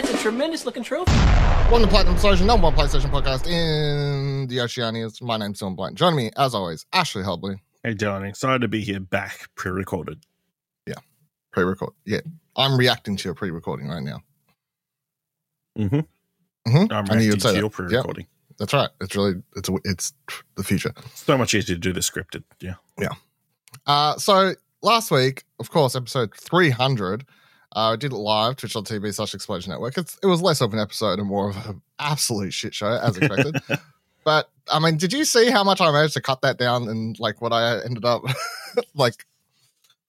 that's a tremendous looking trophy. Welcome to Platinum Explosion, number one PlayStation podcast in the Oceanias. My name's Dylan Blight. Joining me, as always, Ashley Hobley. Hey, Dylan, excited to be here back pre recorded. Yeah. Pre-record. Yeah, I'm reacting to your pre-recording right now. Mm-hmm. Mm-hmm. I'm I knew reacting say to that. your pre recording. That's right. It's really it's it's the future. So much easier to do the scripted. Yeah. Yeah. Uh, so last week, of course, episode 300, uh, I did it live, twitch.tv slash explosion network. It's, it was less of an episode and more of an absolute shit show, as expected. but, I mean, did you see how much I managed to cut that down and, like, what I ended up, like,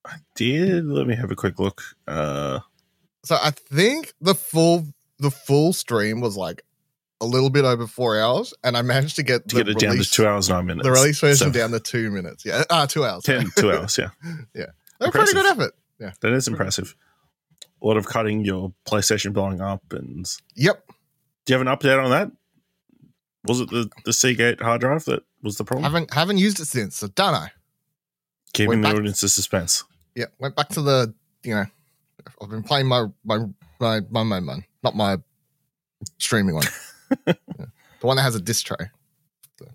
I did. Let me have a quick look. Uh, so I think the full, the full stream was, like, a little bit over four hours, and I managed to get to the get it down to two hours, nine minutes. The release version So, down to two minutes. Yeah, uh, two hours. Ten, two hours. Yeah. They're pretty good effort. Yeah. That is impressive. A lot of cutting your PlayStation blowing up. And Yep. do you have an update on that? Was it the, the Seagate hard drive that was the problem? Haven't haven't used it since, so don't know. Keeping went the back- audience in suspense. yeah, went back to the you know, I've been playing my my my my main one, not my streaming one, Yeah. the one that has a disc tray. So,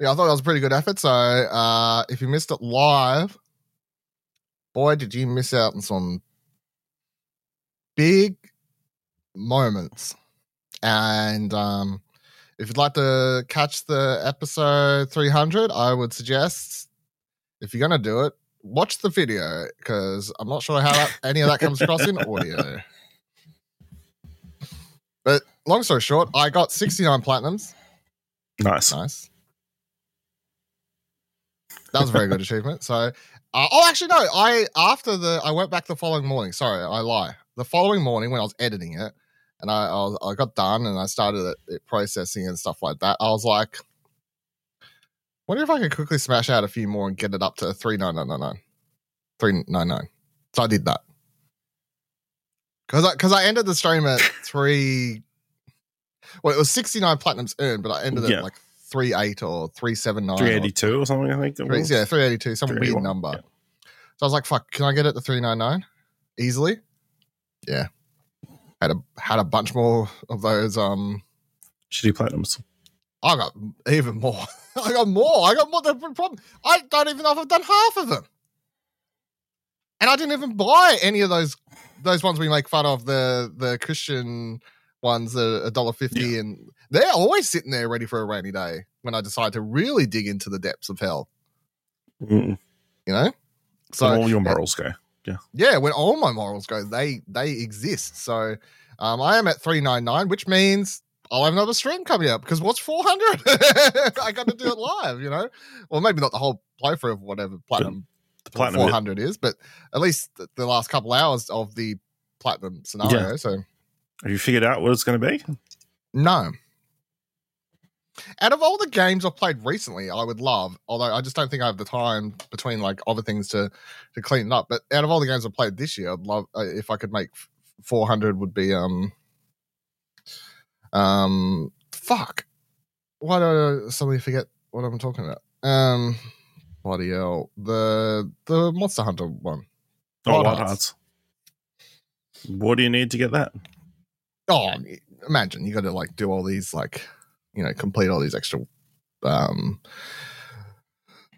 yeah, I thought that was a pretty good effort. So uh, if you missed it live, boy, did you miss out on some big moments. And um, if you'd like to catch the episode 300, I would suggest if you're going to do it, watch the video because I'm not sure how that, any of that comes across in audio. But long story short, I got 69 platinums. Nice. Nice. That was a very good achievement. So, uh, oh, actually, no. I after the I went back the following morning. Sorry, I lie. The following morning when I was editing it, and I I, was, I got done and I started it, it processing and stuff like that. I was like, wonder if I could quickly smash out a few more and get it up to three nine nine nine nine, three nine nine. So I did that because I because I ended the stream at three. Well, it was sixty nine platinums earned, but I ended Yeah. at like three eight or three seven nine. or 382 or something, I think. it Three, yeah, 382, some weird number. yeah. So I was like, fuck, can I get it to 399 easily? Yeah. Had a had a bunch more of those um Shitty platinums. I got even more. I got more. I got more the problem. I don't even know if I've done half of them. And I didn't even buy any of those those ones we make fun of, the the Christian ones a dollar fifty and they're always sitting there ready for a rainy day when I decide to really dig into the depths of hell, Mm. you know? So all your morals go. Yeah, Yeah, when all my morals go, they they exist. So um, I am at three nine nine, which means I'll have another stream coming up because what's four hundred? I got to do it live, you know. Well, maybe not the whole playthrough of whatever platinum The platinum. four hundred is, but at least the, the last couple hours of the platinum scenario. So Have you figured out what it's going to be? no. Out of all the games I've played recently, I would love, although I just don't think I have the time between like other things to to clean it up. But out of all the games I've played this year, I'd love uh, if I could make 400 would be um um fuck. Why do I suddenly forget what I'm talking about? Um, bloody hell, the the Monster Hunter one. Oh, Wild Wild Hearts. Hearts. What do you need to get that? Oh, imagine you got to like do all these like you know complete all these extra um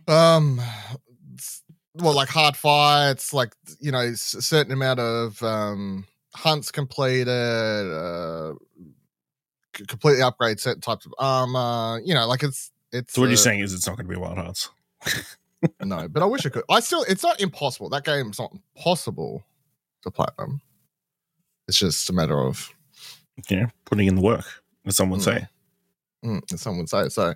um well like hard fights like you know s- certain amount of um hunts completed uh c- completely upgrade certain types of armor you know like it's it's So what uh, you're saying is it's not going to be Wild Hearts. no but i wish i could i still it's not impossible that game's not impossible to platinum it's just a matter of Yeah, putting in the work, as some would Mm. say. Mm, as some would say. So,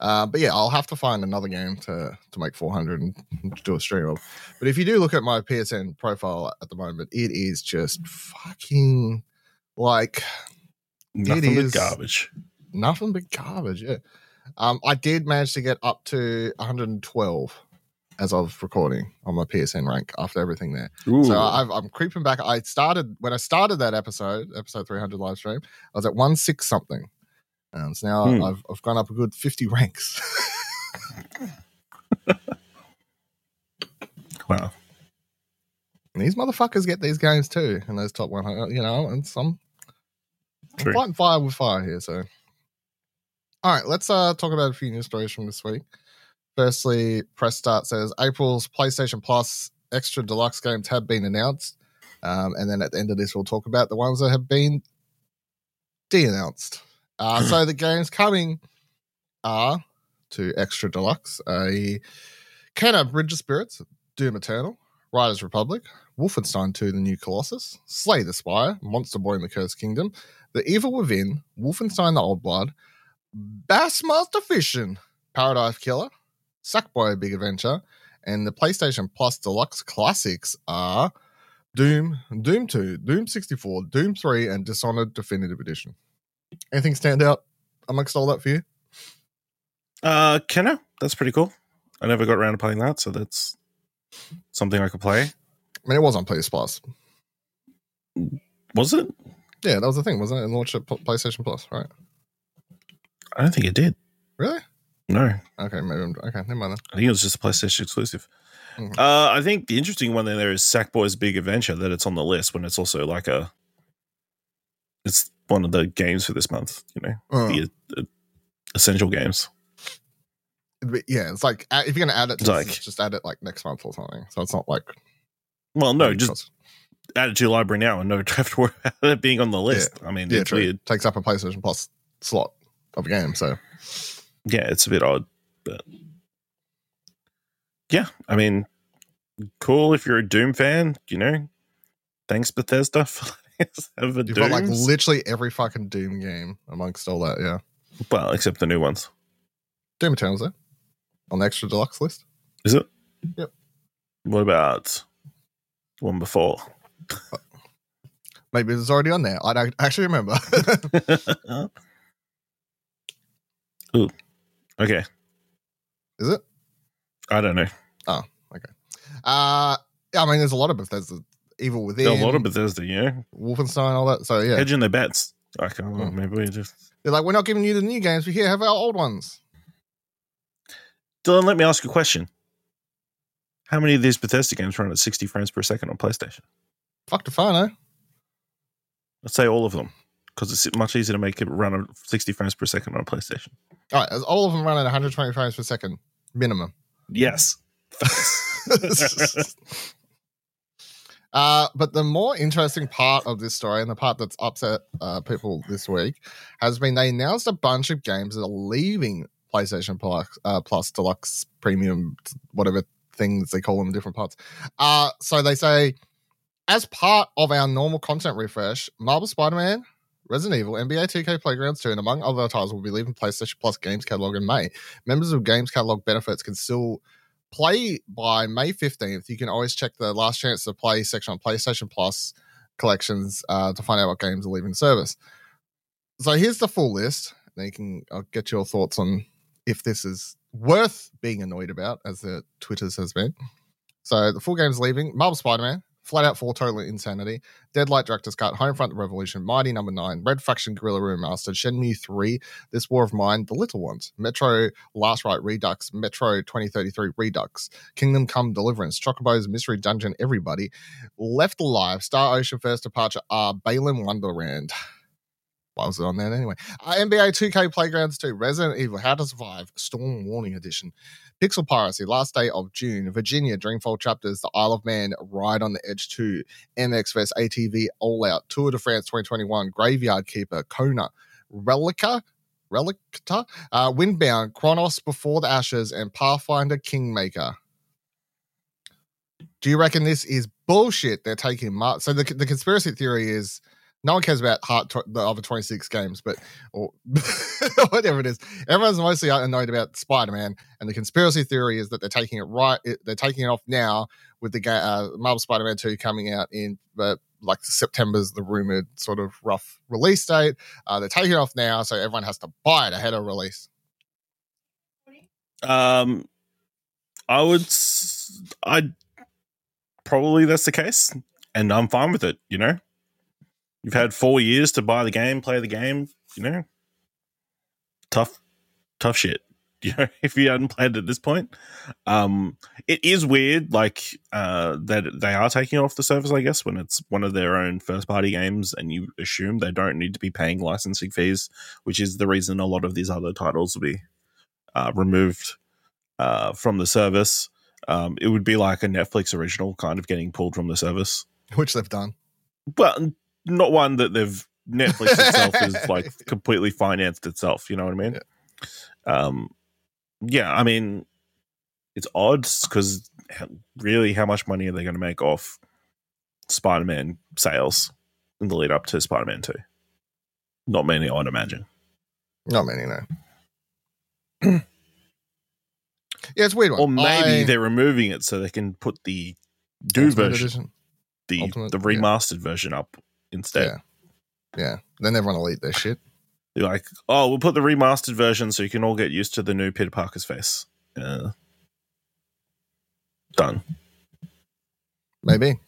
uh, but yeah, I'll have to find another game to to make 400 and do a stream of. But if you do look at my PSN profile at the moment, it is just fucking like Nothing but garbage. nothing but garbage. Yeah. Um, I did manage to get up to 112 as of recording on my PSN rank after everything there. Ooh. So I've, I'm creeping back. I started when I started that episode, episode 300 live stream. I was at one six something, and so now Hmm. I've I've gone up a good 50 ranks. wow. And these motherfuckers get these games too, in those top 100. You know, and some True. fighting fire with fire here. So, all right, let's uh talk about a few news stories from this week. Firstly, press start says April's PlayStation Plus extra deluxe games have been announced, um, and then at the end of this, we'll talk about the ones that have been de-announced. Uh, so the games coming are to extra deluxe: a Kena Bridge of Spirits, Doom Eternal, Riders Republic, Wolfenstein 2 The New Colossus, Slay the Spire, Monster Boy in the Cursed Kingdom, The Evil Within, Wolfenstein The Old Blood, Bassmaster Fishing, Paradise Killer, Sackboy Big Adventure, and the PlayStation Plus Deluxe Classics are Doom, Doom 2, Doom 64, Doom 3, and Dishonored Definitive Edition. Anything stand out amongst all that for you? Uh, Kena, that's pretty cool. I never got around to playing that, so that's something I could play. I mean, it was on PS Plus. Was it? Yeah, that was the thing, wasn't it? It launched at PlayStation Plus, right? I don't think it did. Really? No, Okay, maybe I'm okay. Never mind then. I think it was just a PlayStation exclusive. Mhm. Uh, I think the interesting one then there is Sackboy's Big Adventure that it's on the list when it's also like a, it's one of the games for this month. You know, Uh, the, the essential games. it'd yeah, it's like uh, if you're gonna add it, to like- this, just add it like next month or something. So it's not like Well, no, just cost- add it to your library now and no have to worry about it being on the list. I mean, yeah, it's true. weird. Takes up a PlayStation Plus slot of a game. So Yeah, it's a bit odd, but yeah, I mean, cool if you're a Doom fan. You know, thanks Bethesda for a you've got like Dooms. literally every fucking Doom game amongst all that. Yeah, well, except the new ones. Doom Eternal's there on the extra deluxe list. Is it? Yep. What about the one before? Maybe it's already on there. I don't actually remember. Ooh. Okay. Is it? I don't know. Oh, okay. Uh, yeah, I mean, there's a lot of Bethesda. Evil Within, There a lot of Bethesda, know, Wolfenstein, all that. So yeah, hedging their bets. Like, oh, Hmm. maybe we just. they're like, we're not giving you the new games, but here, have our old ones. Dylan, let me ask you a question. How many of these Bethesda games run at 60 frames per second on PlayStation? Fuck the phone, eh? Let's say all of them, because it's much easier to make it run at 60 frames per second on a PlayStation. All right, as all of them run at 120 frames per second minimum. Yes. uh, but the more interesting part of this story, and the part that's upset uh, people this week, has been they announced a bunch of games that are leaving PlayStation Plus, uh, Plus Deluxe Premium, whatever things they call them, different parts. Uh, so they say, as part of our normal content refresh, Marvel Spider-Man, Resident Evil, NBA 2K Playgrounds 2, and among other titles will be leaving PlayStation Plus Games Catalog in May. Members of Games Catalog benefits can still play by May 15th. You can always check the last chance to play section on PlayStation Plus collections uh, to find out what games are leaving service. So here's the full list. Then you can I'll get your thoughts on if this is worth being annoyed about, as the Twitters has been. So the full game's leaving. Marvel Spider-Man, Flat Out 4 Total Insanity, Deadlight Director's Cut, Homefront Revolution, Mighty Number 9, Red Faction Guerrilla Remastered, Shenmue 3, This War of Mine, The Little Ones, Metro Last Light Redux, Metro 2033 Redux, Kingdom Come Deliverance, Chocobo's Mystery Dungeon Everybody, Left Alive, Star Ocean First Departure R, Balan Wonderland. Why was it on there anyway? Uh, NBA 2K Playgrounds 2, Resident Evil, How to Survive, Storm Warning Edition, Pixel Piracy, Last Day of June, Virginia, Dreamfall Chapters, The Isle of Man, Ride on the Edge 2, MX vs. ATV, All Out, Tour de France 2021, Graveyard Keeper, Kona, Relica, Relicta, uh, Windbound, Chronos Before the Ashes, and Pathfinder Kingmaker. Do you reckon this is bullshit? They're taking Mar- so the the conspiracy theory is no one cares about tw- the other twenty six games, but or whatever it is. Everyone's mostly annoyed about Spider Man, and the conspiracy theory is that they're taking it right. It, they're taking it off now with the ga- uh, Marvel Spider Man two coming out in uh, like September's the rumored sort of rough release date. Uh, they're taking it off now, so everyone has to buy it ahead of release. Um, I would, I probably that's the case, and I'm fine with it. You know, you've had four years to buy the game, play the game. You know, tough, tough shit. You know, if you hadn't played at this point, um, it is weird, like uh, that they are taking it off the service. I guess when it's one of their own first party games, and you assume they don't need to be paying licensing fees, which is the reason a lot of these other titles will be uh, removed uh, from the service. Um, it would be like a Netflix original kind of getting pulled from the service. Which they've done. Well, not one that they've Netflix itself is like completely financed itself. You know what I mean? Yeah. Um, yeah. I mean, it's odd because really, how much money are they going to make off Spider-Man sales in the lead up to Spider-Man Two? Not many, I'd imagine. Not many, no. yeah, it's weird. One. Or maybe I, they're removing it so they can put the do version, edition. the Ultimate, the remastered yeah. version up instead. Yeah. Yeah. Then everyone will eat their shit. You're like, oh, we'll put the remastered version so you can all get used to the new Peter Parker's face. Uh, done. Maybe.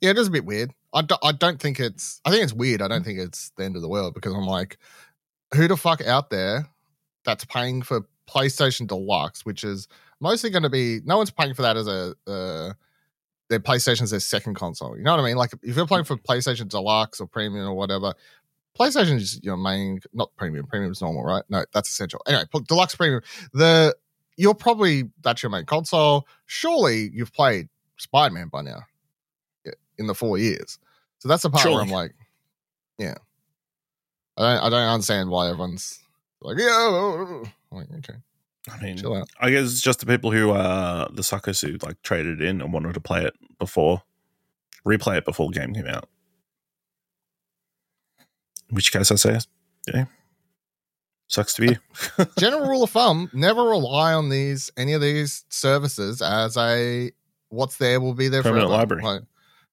Yeah, it is a bit weird. I, do, I don't think it's. I think it's weird. I don't think it's the end of the world because I'm like, who the fuck out there that's paying for PlayStation Deluxe, which is mostly going to be no one's paying for that as a uh, their PlayStation's their second console. You know what I mean? Like if you're playing for PlayStation Deluxe or Premium or whatever, PlayStation is your main, not Premium. Premium is normal, right? No, that's essential. Anyway, Deluxe Premium. The you're probably that's your main console. Surely you've played Spider Man by now in the four years. So that's the part Surely. where I'm like, yeah, I don't, I don't understand why everyone's like, yeah, oh, oh, oh. like, okay. I mean, I guess it's just the people who are the suckers who like traded in and wanted to play it before, replay it before the game came out. In which case, I say, yeah, sucks to be. General rule of thumb: never rely on these any of these services as a what's there will be there permanent forever. library. Like,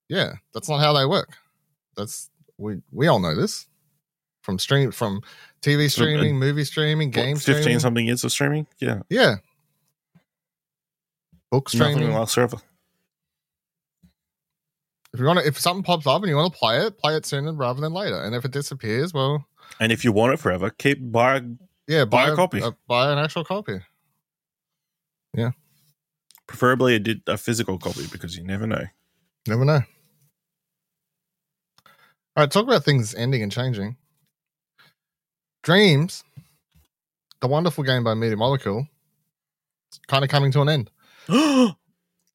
yeah, that's not how they work. That's we we all know this from stream from TV uh, streaming, movie streaming, game what, 15 streaming. something years of streaming. Yeah. Yeah. Book streaming. Nothing lasts forever. If you want to, if something pops up and you want to play it, play it sooner rather than later. And if it disappears, well. And if you want it forever, keep buy. Yeah, buy, buy a copy. A, buy an actual copy. Yeah. Preferably a, a physical copy because you never know. Never know. All right, talk about things ending and changing. Dreams, the wonderful game by Media Molecule, kind of coming to an end.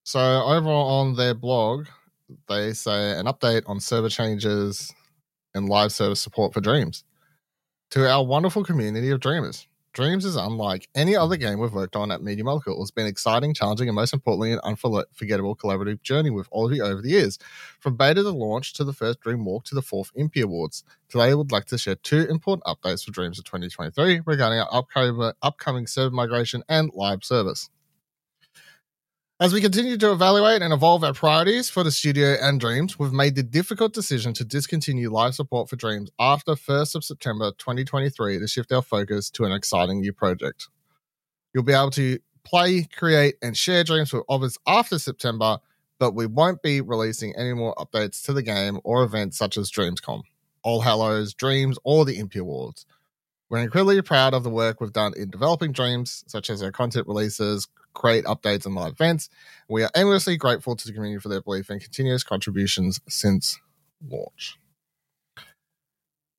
so over on their blog, they say an update on server changes and live service support for Dreams to our wonderful community of dreamers. Dreams is unlike any other game we've worked on at Media Molecule. It's been exciting, challenging, and most importantly, an unforgettable collaborative journey with all of you over the years. From beta to launch to the first Dream Walk to the fourth Impy Awards. Today, would like to share two important updates for Dreams of 2023 regarding our upcoming server migration and live service. As we continue to evaluate and evolve our priorities for the studio and Dreams, we've made the difficult decision to discontinue live support for Dreams after 1st of September 2023 to shift our focus to an exciting new project. You'll be able to play, create, and share Dreams with others after September, but we won't be releasing any more updates to the game or events such as Dreamscom, All Hallows, Dreams, or the Impy Awards. We're incredibly proud of the work we've done in developing Dreams, such as our content releases, create updates and live events. We are endlessly grateful to the community for their belief and continuous contributions since launch.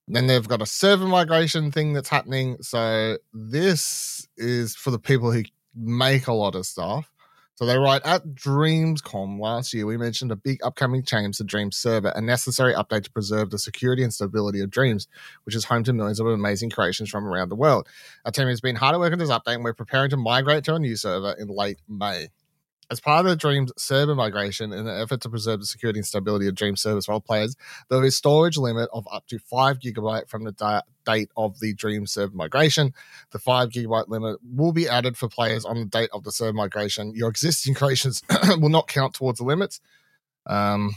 Then they've got a server migration thing that's happening. So this is for the people who make a lot of stuff. So they write at Dreamscom last year, we mentioned a big upcoming change to Dreams server, a necessary update to preserve the security and stability of Dreams, which is home to millions of amazing creations from around the world. Our team has been hard at work on this update, and we're preparing to migrate to a new server in late May. As part of the Dreams server migration, in an effort to preserve the security and stability of Dream service role players, there is a storage limit of up to five gigabyte from the da- date of the Dream server migration. The five gigabyte limit will be added for players on the date of the server migration. Your existing creations will not count towards the limits. Um,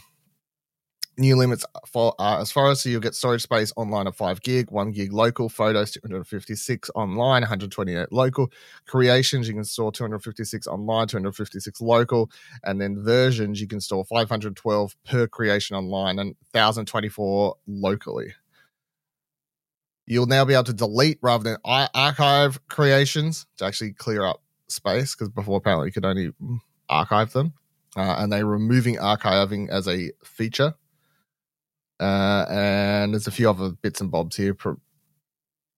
new limits for uh, as far as so you'll get storage space online of 5 gig 1 gig local photos 256 online 128 local creations you can store 256 online 256 local and then versions you can store 512 per creation online and 1024 locally You'll now be able to delete rather than archive creations to actually clear up space because before apparently you could only archive them. Uh, and they're removing archiving as a feature. Uh, and there's a few other bits and bobs here pro-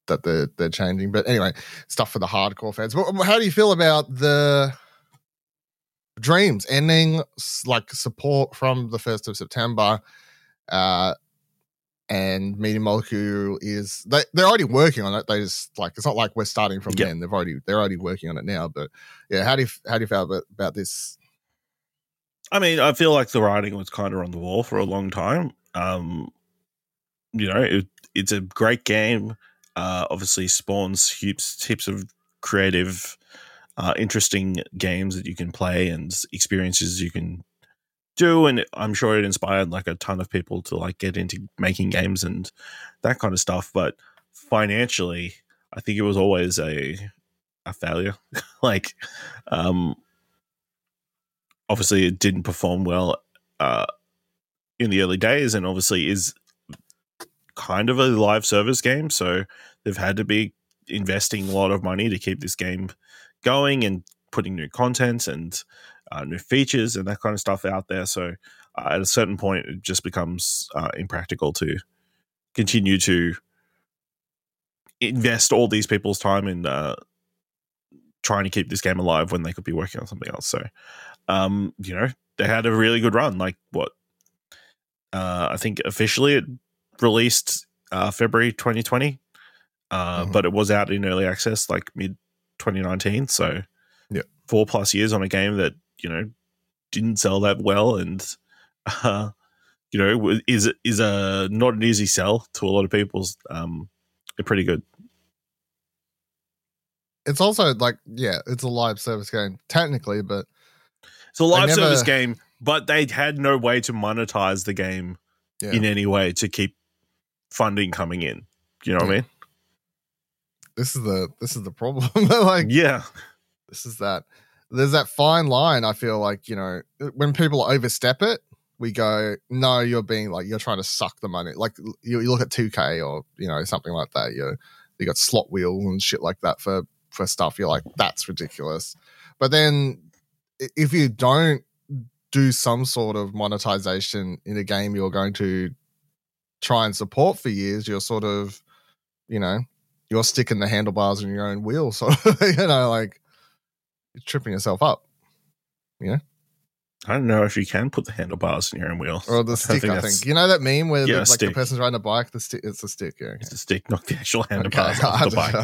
that they're, they're changing. But anyway, stuff for the hardcore fans. But how do you feel about the dreams ending like support from the 1st of September? Uh, and Media Molecule is they they're already working on it. They just like it's not like we're starting from Yeah. then. They've already they're already working on it now. But yeah, how do you how do you feel about, about this? I mean, I feel like the writing was kind of on the wall for a long time. Um, you know, it, it's a great game. Uh, obviously, spawns heaps heaps of creative, uh, interesting games that you can play and experiences you can do, and I'm sure it inspired like a ton of people to like get into making games and that kind of stuff. But financially, I think it was always a a failure. like, um, obviously it didn't perform well uh, in the early days and obviously is kind of a live service game. So they've had to be investing a lot of money to keep this game going and putting new content and uh, new features and that kind of stuff out there. So uh, at a certain point it just becomes uh, impractical to continue to invest all these people's time in uh, trying to keep this game alive when they could be working on something else. So um, you know, they had a really good run. Like what? Uh, I think officially it released uh, February 2020, uh, Mhm. but it was out in early access like mid 2019. So Yeah. four plus years on a game that you know didn't sell that well, and uh, you know is is a not an easy sell to a lot of people's. Um, they're pretty good. It's also like yeah, it's a live service game technically, but It's a live never- service game, but they had no way to monetize the game yeah. in any way to keep funding coming in. You know what I mean? this is the this is the problem. like? Yeah. this is that there's that fine line i feel like you know when people overstep it we go no you're being like you're trying to suck the money like you, you look at 2k or you know something like that you you got slot wheels and shit like that for for stuff you're like that's ridiculous but then if you don't do some sort of monetization in a game you're going to try and support for years you're sort of you know you're sticking the handlebars in your own wheel so you know like you're tripping yourself up Yeah. I don't know if you can put the handlebars in your own wheel. or the stick i think that's- you know that meme where Yeah, the, like the person's riding a bike the stick it's a stick yeah okay. It's a stick, not the actual handlebars I of the bike.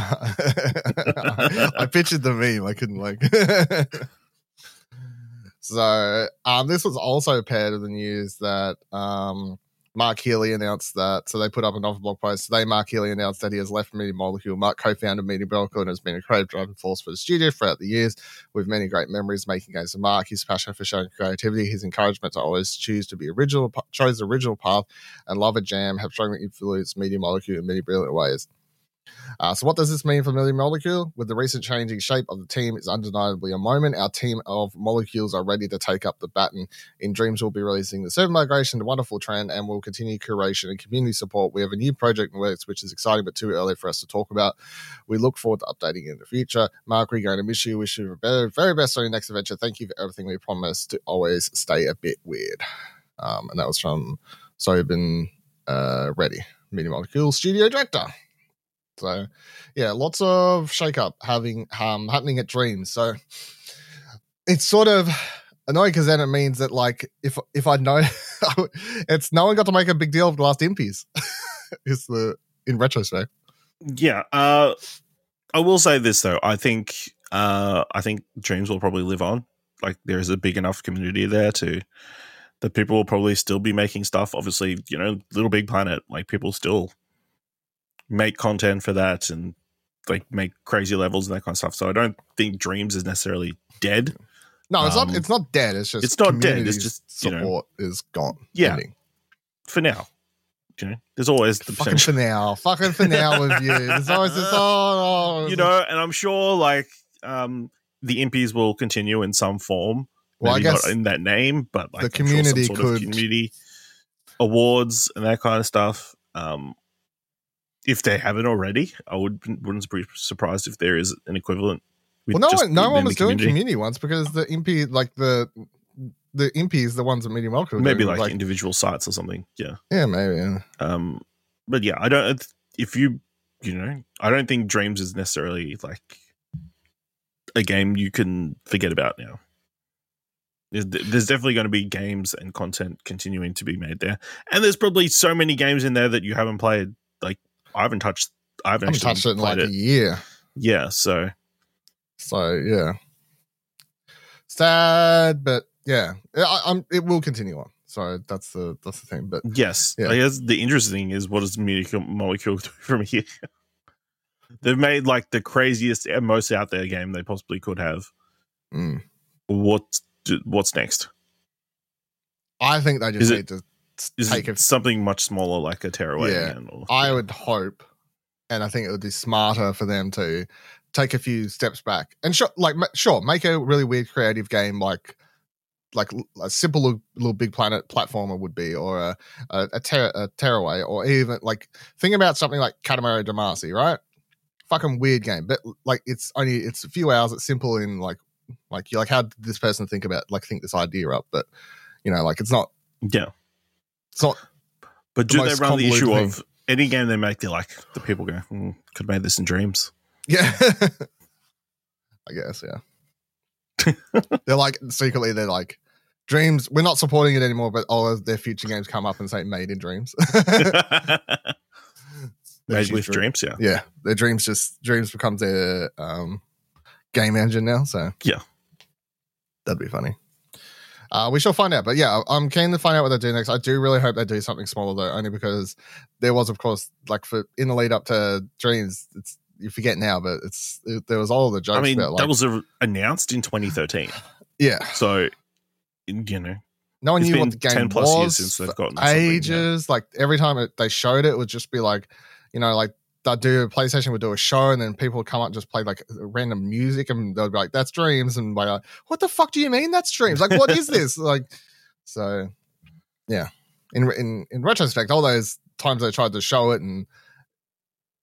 I pictured the meme. I couldn't like. So, um, this was also paired with the news that um, Mark Healey announced that. So they put up another blog post today. Mark Healey announced that he has left Media Molecule. Mark co-founded Media Molecule and has been a creative driving force for the studio throughout the years, with many great memories making games of Mark. His passion for showing creativity, his encouragement to always choose to be original, chose the original path, and love a jam have strongly influenced Media Molecule in many brilliant ways. Uh, so, what does this mean for Media Molecule? With the recent changing shape of the team, it's undeniably a moment. Our team of molecules are ready to take up the baton. In Dreams, we'll be releasing the server migration, the wonderful trend, and we'll continue curation and community support. We have a new project in works, which is exciting but too early for us to talk about. We look forward to updating you in the future. Mark, we're going to miss you. Wish you the very, best on your next adventure. Thank you for everything. We promise to always stay a bit weird. Um, and that was from Siobhan uh, Reddy, Media Molecule Studio Director. So, yeah, lots of shake up having um, happening at Dreams. So it's sort of annoying because then it means that like if if I know it's no one got to make a big deal of the last impies. is the in retrospect. Yeah. Uh, I will say this though. I think uh, I think Dreams will probably live on. Like there is a big enough community there to that people will probably still be making stuff. Obviously, you know, Little Big Planet, like people still make content for that and like make crazy levels and that kind of stuff. So I don't think Dreams is necessarily dead. No, it's Um, not. It's not dead. It's just it's not dead, it's just, you know- support is gone. Yeah. ending. For now. You know, there's always the Fucking potential. for now. Fucking for now with you. There's always this. Oh, oh, you know, and I'm sure like um the impies will continue in some form. Well, I guess not in that name, but like the sure community of could- community awards and that kind of stuff. Um, if they haven't already, I would wouldn't be surprised if there is an equivalent. Well, no one, no one was doing community ones because the impy, like the the MP impies, the ones that Media Molecule, maybe like, like, individual sites or something. Yeah, yeah, maybe. Yeah. Um, but yeah, I don't. If you, you know, I don't think Dreams is necessarily like a game you can forget about now. There's, there's definitely going to be games and content continuing to be made there, and there's probably so many games in there that you haven't played. I haven't touched. I haven't, I haven't touched it in like it. a year. Yeah, so so yeah, sad, but yeah, I, It will continue on. So that's the that's the thing. But yes, yeah. I guess the interesting thing is what does molecule molecule do from here. They've made like the craziest and most out there game they possibly could have. Mm. What what's next? I think they just is need it, to take it something much smaller, like a tearaway. Yeah, or, I would hope, and I think it would be smarter for them to take a few steps back and sure, like sure, make a really weird creative game like like a simple little, little, big planet platformer would be, or a a, a, ter- a tearaway, or even like think about something like Katamari Damacy, right? Fucking weird game, but like it's only it's a few hours. It's simple in like like you're like how did this person think about like think this idea up? But you know, like it's not. Yeah, it's not. But do the they run the issue thing. of any game they make? They're like the people go, mm, could have made this in dreams. Yeah, I guess. Yeah. they're like secretly they're like dreams we're not supporting it anymore but all of their future games come up and say made in dreams made with dreams yeah yeah their dreams just dreams becomes their um game engine now so yeah that'd be funny uh, we shall find out. But yeah, I'm keen to find out what they do next. I do really hope they do something smaller though, only because there was, of course, like for in the lead up to Dreams, it's you forget now, but it's it, there was all the jokes. I mean, about, like, that was a, announced in 2013. Yeah, so you know, no one knew what the game 10 plus was years since they've gotten ages. Yeah. Like every time it, they showed it, it would just be like, you know, like they'd do a PlayStation would do a show, and then people would come up and just play like random music, and they'd be like, "That's Dreams," and be like, "What the fuck do you mean that's Dreams? Like, what is this?" Like, so yeah. In in in retrospect, all those times they tried to show it and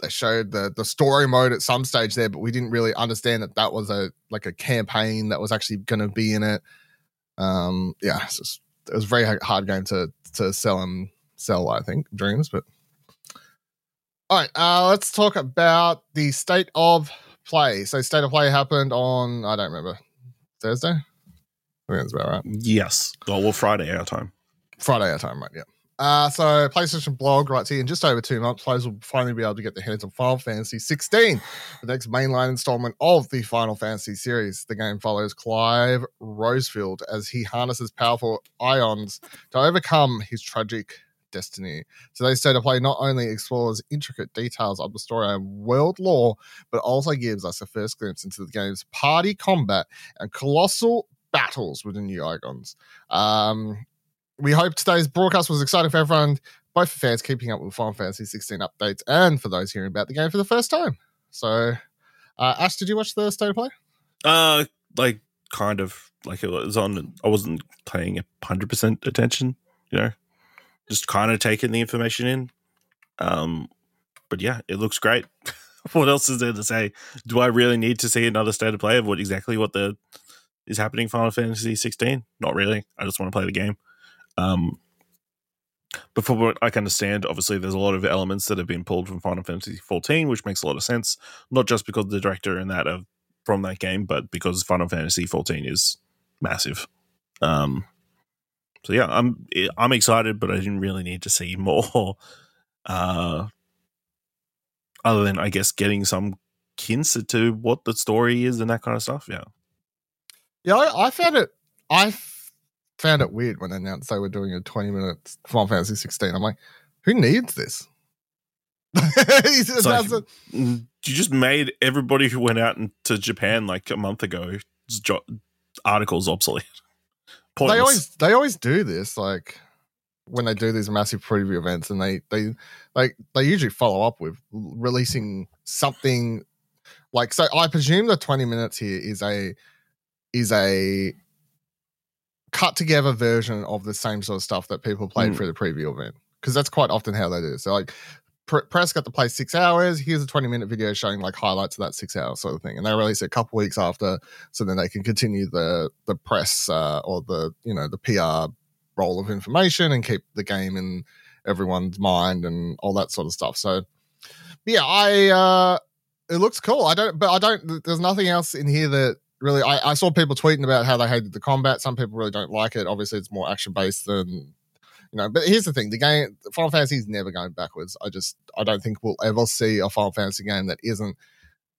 they showed the the story mode at some stage there, but we didn't really understand that that was a like a campaign that was actually going to be in it. Um, yeah, just, it was a very hard game to to sell and sell. I think Dreams, but all right, uh, let's talk about the state of play. So, state of play happened on I don't remember Thursday. I think that's about right. Yes, oh, well, Friday our time. Friday our time, right? Yeah. Uh, so PlayStation blog writes here in just over two months, players will finally be able to get their hands on Final Fantasy 16, the next mainline installment of the Final Fantasy series. The game follows Clive Rosefield as he harnesses powerful Eikons to overcome his tragic destiny. Today's state of play not only explores intricate details of the story and world lore, but also gives us a first glimpse into the game's party combat and colossal battles with the new Eikons. Um, we hope today's broadcast was exciting for everyone, both for fans keeping up with Final Fantasy 16 updates and for those hearing about the game for the first time. So, uh, Ash, did you watch the state of play? Uh, like kind of like it was on. I wasn't paying hundred percent attention. You know, just kind of taking the information in. Um, but yeah, it looks great. what else is there to say? Do I really need to see another state of play of what exactly what the is happening Final Fantasy 16? Not really. I just want to play the game. Um, I can understand, obviously there's a lot of elements that have been pulled from Final Fantasy 14, which makes a lot of sense. Not just because the director and that are from that game, but because Final Fantasy 14 is massive. Um, so yeah, I'm I'm excited, but I didn't really need to see more. Uh, other than I guess getting some hints to what the story is and that kind of stuff. Yeah. Yeah, I, I found it. I found it weird when they announced they were doing a 20 minute Final Fantasy 16. I'm like, who needs this? like, you just made everybody who went out to Japan like a month ago jo- articles obsolete. Pointless. They always they always do this like when they do these massive preview events and they they like they usually follow up with releasing something like so I presume the 20 minutes here is a is a cut together version of the same sort of stuff that people played mm. for the preview event because that's quite often how they do it. So like press got to play six hours. Here's a 20 minute video showing like highlights of that six hours sort of thing. And they release it a couple weeks after, so then they can continue the the press uh, or the you know the PR role of information and keep the game in everyone's mind and all that sort of stuff. So yeah, I uh it looks cool. I don't, but I don't. There's nothing else in here that really. I, I saw people tweeting about how they hated the combat. Some people really don't like it. Obviously, it's more action based than you know. But here's the thing: the game, Final Fantasy is never going backwards. I just, I don't think we'll ever see a Final Fantasy game that isn't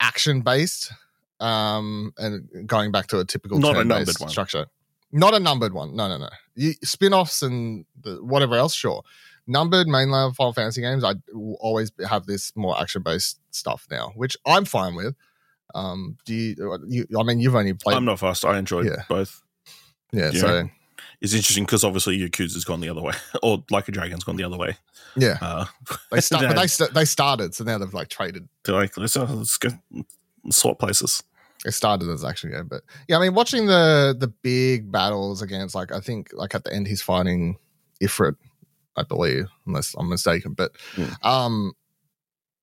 action based, um, and going back to a typical Not a numbered one. structure. Not a numbered one. No, no, no. You, spin-offs and the, whatever else, sure numbered mainline Final Fantasy games, I will always have this more action based stuff now, which I'm fine with. Um, do you, you? I mean, you've only played. I'm not fast. I enjoyed Yeah. both. yeah, you so It's interesting because obviously Yakuza's gone the other way, or Like a Dragon's gone the other way. yeah, Uh, they start, but they st- they started, so now they've like traded. they're like, let's, uh, let's go swap places. It started as actually, yeah, but yeah, I mean, watching the the big battles against like I think like at the end he's fighting Ifrit, I believe, unless I'm mistaken, but Mm. um.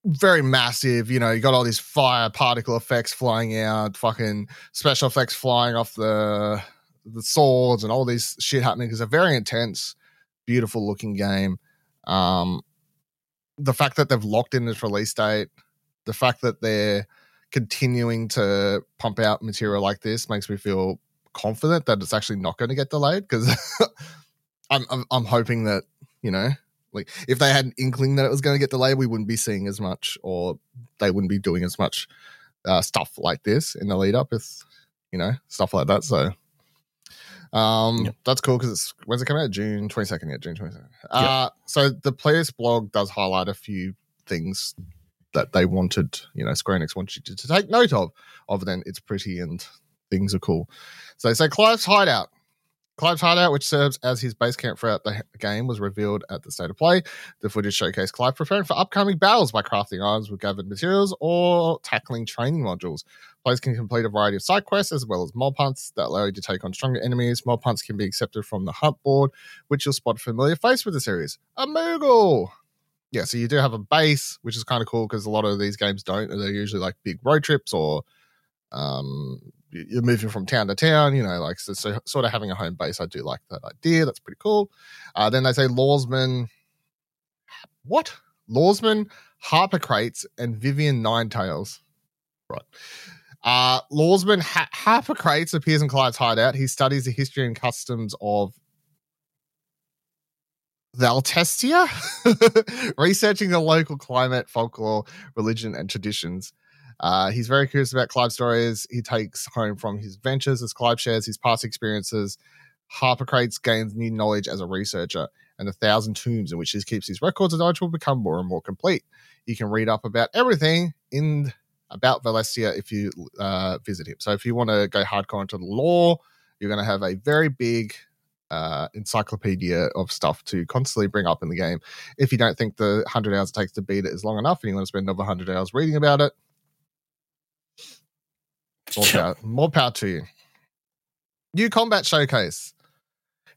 Very massive, you know. You got all these fire particle effects flying out, fucking special effects flying off the the swords, and all these shit happening. is a very intense, beautiful looking game. Um, the fact that they've locked in this release date, the fact that they're continuing to pump out material like this makes me feel confident that it's actually not going to get delayed because I'm, I'm I'm hoping that you know like if they had an inkling that it was going to get delayed we wouldn't be seeing as much or they wouldn't be doing as much uh, stuff like this in the lead up with you know stuff like that so um Yep. that's cool because it's when's it coming out june 22nd yeah june 22nd uh so the players blog does highlight a few things that they wanted, you know, Square Enix wanted you to, to take note of, other than it's pretty and things are cool. So they say Clive's hideout. Clive's hideout, which serves as his base camp throughout the game, was revealed at the state of play. The footage showcased Clive preparing for upcoming battles by crafting items with gathered materials or tackling training modules. Players can complete a variety of side quests as well as mob hunts that allow you to take on stronger enemies. Mob hunts can be accepted from the hunt board, which you'll spot a familiar face with the series. A Moogle! yeah, so you do have a base, which is kind of cool because a lot of these games don't. They're usually like big road trips or um, you're moving from town to town, you know, like so, so sort of having a home base. I do like that idea. That's pretty cool. Uh, then they say Loresman, what? Loresman, Harper Crates, and Vivian Ninetails. Right. Uh, Loresman ha- Harpocrates appears in Clive's hideout. He studies the history and customs of Valisthea, researching the local climate, folklore, religion, and traditions. Uh, he's very curious about Clive's stories he takes home from his ventures as Clive shares his past experiences. Harpocrates gains new knowledge as a researcher, and the thousand tombs in which he keeps his records of knowledge will become more and more complete. You can read up about everything in about Valisthea if you uh, visit him. So if you want to go hardcore into the lore, you're going to have a very big uh, encyclopedia of stuff to constantly bring up in the game. If you don't think the 100 hours it takes to beat it is long enough and you want to spend another 100 hours reading about it, more, power, more power to you. New combat showcase.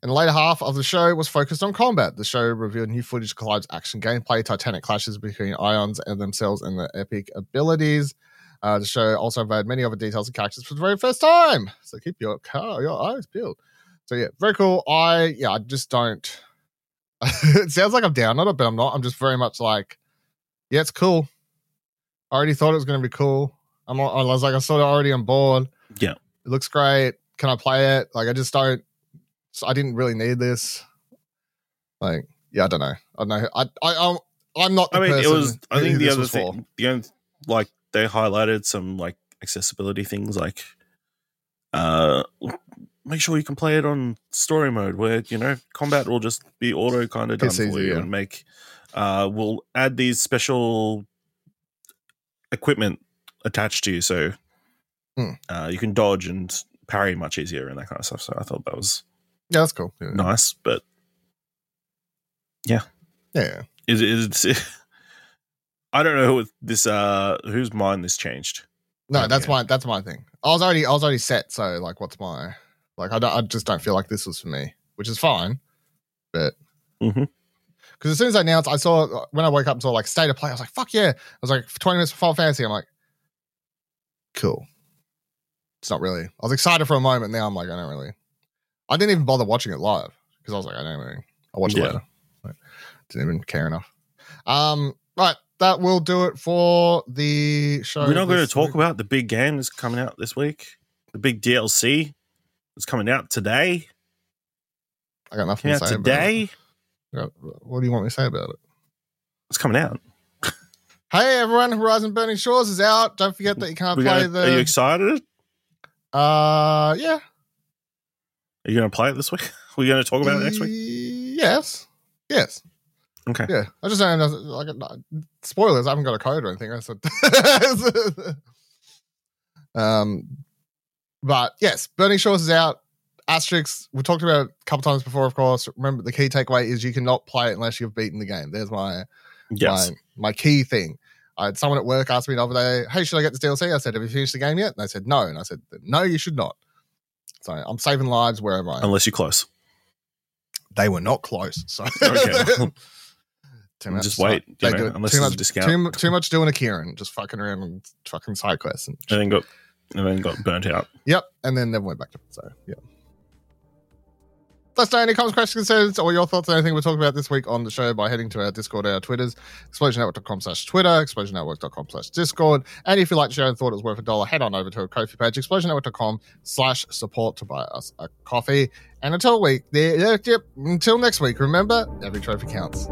In the later half of the show was focused on combat. The show revealed new footage of Clive's action gameplay, titanic clashes between Eikons and themselves, and their epic abilities. Uh, the show also unveiled many other details and characters for the very first time. So keep your car, your eyes peeled. So yeah, very cool. I yeah, I just don't. it sounds like I'm down on it, but I'm not. I'm just very much like, yeah, it's cool. I already thought it was going to be cool. I'm. I was like, I'm sort of already on board. Yeah. it looks great. Can I play it? Like, I just don't. so I didn't really need this. Like, yeah, I don't know. I don't know. I, I, I'm, I'm not. The I mean, it was. I think the other for. thing, the only, like they highlighted some like accessibility things, like uh, make sure you can play it on story mode, where you know combat will just be auto kind of done It's for easy, you, yeah. and make uh, we'll add these special equipment attached to you, so Hmm. uh, you can dodge and parry much easier and that kind of stuff. So I thought that was Yeah, that's cool. Yeah, nice, but yeah. yeah. is is I don't know with this uh whose mind this changed. No, Okay. that's my that's my thing. I was already I was already set. So like, what's my like? I don't, I just don't feel like this was for me, which is fine. But because as soon as I announced, I saw when I woke up and saw like state of play. I was like, "Fuck yeah!" I was like, "20 minutes before Fantasy." I'm like, "Cool." It's not really. I was excited for a moment. Now I'm like, I don't really. I didn't even bother watching it live because I was like, I don't really. I watched Yeah. it later. Like, didn't even care enough. Um, right, that will do it for the show. We're not going to talk week. about the big game that's coming out this week. The big DLC that's coming out today. I got nothing Coming to say about today. it. I What do you want me to say about it? It's coming out. Hey everyone, Horizon Burning Shores is out. Don't forget that you can't We're play gonna, Are you excited? uh, yeah. Are you going to play it this week? We're going to talk about it next week. Yes. Yes. Okay. Yeah. I just don't have like spoilers. I haven't got a code or anything. I said. um, but yes, Burning Shores is out. Asterix. We talked about it a couple times before. Of course, remember the key takeaway is you cannot play it unless you've beaten the game. There's my Yes. my, my key thing. I had someone at work ask me the other day, "Hey, should I get this DLC?" I said, "Have you finished the game yet?" And they said, "No." And I said, "No, you should not." So I'm saving lives wherever I am. Unless you're close. they were not close. So Okay. too much. Just wait, They know, unless too much, discount. Too, too much doing a Kieran, just fucking around and fucking side quests and And then got and then got burnt out. Yep, and then never went back to it. So yeah. Let us know any comments, questions, concerns, or your thoughts on anything we're talking about this week on the show by heading to our Discord, or our Twitters, explosionnetwork.com slash Twitter, explosionnetwork.com slash Discord. And if you like the and thought it was worth a dollar, head on over to our Ko-fi page, explosionnetwork.com slash support to buy us a coffee. And until week, there, yep, until next week, remember, every trophy counts.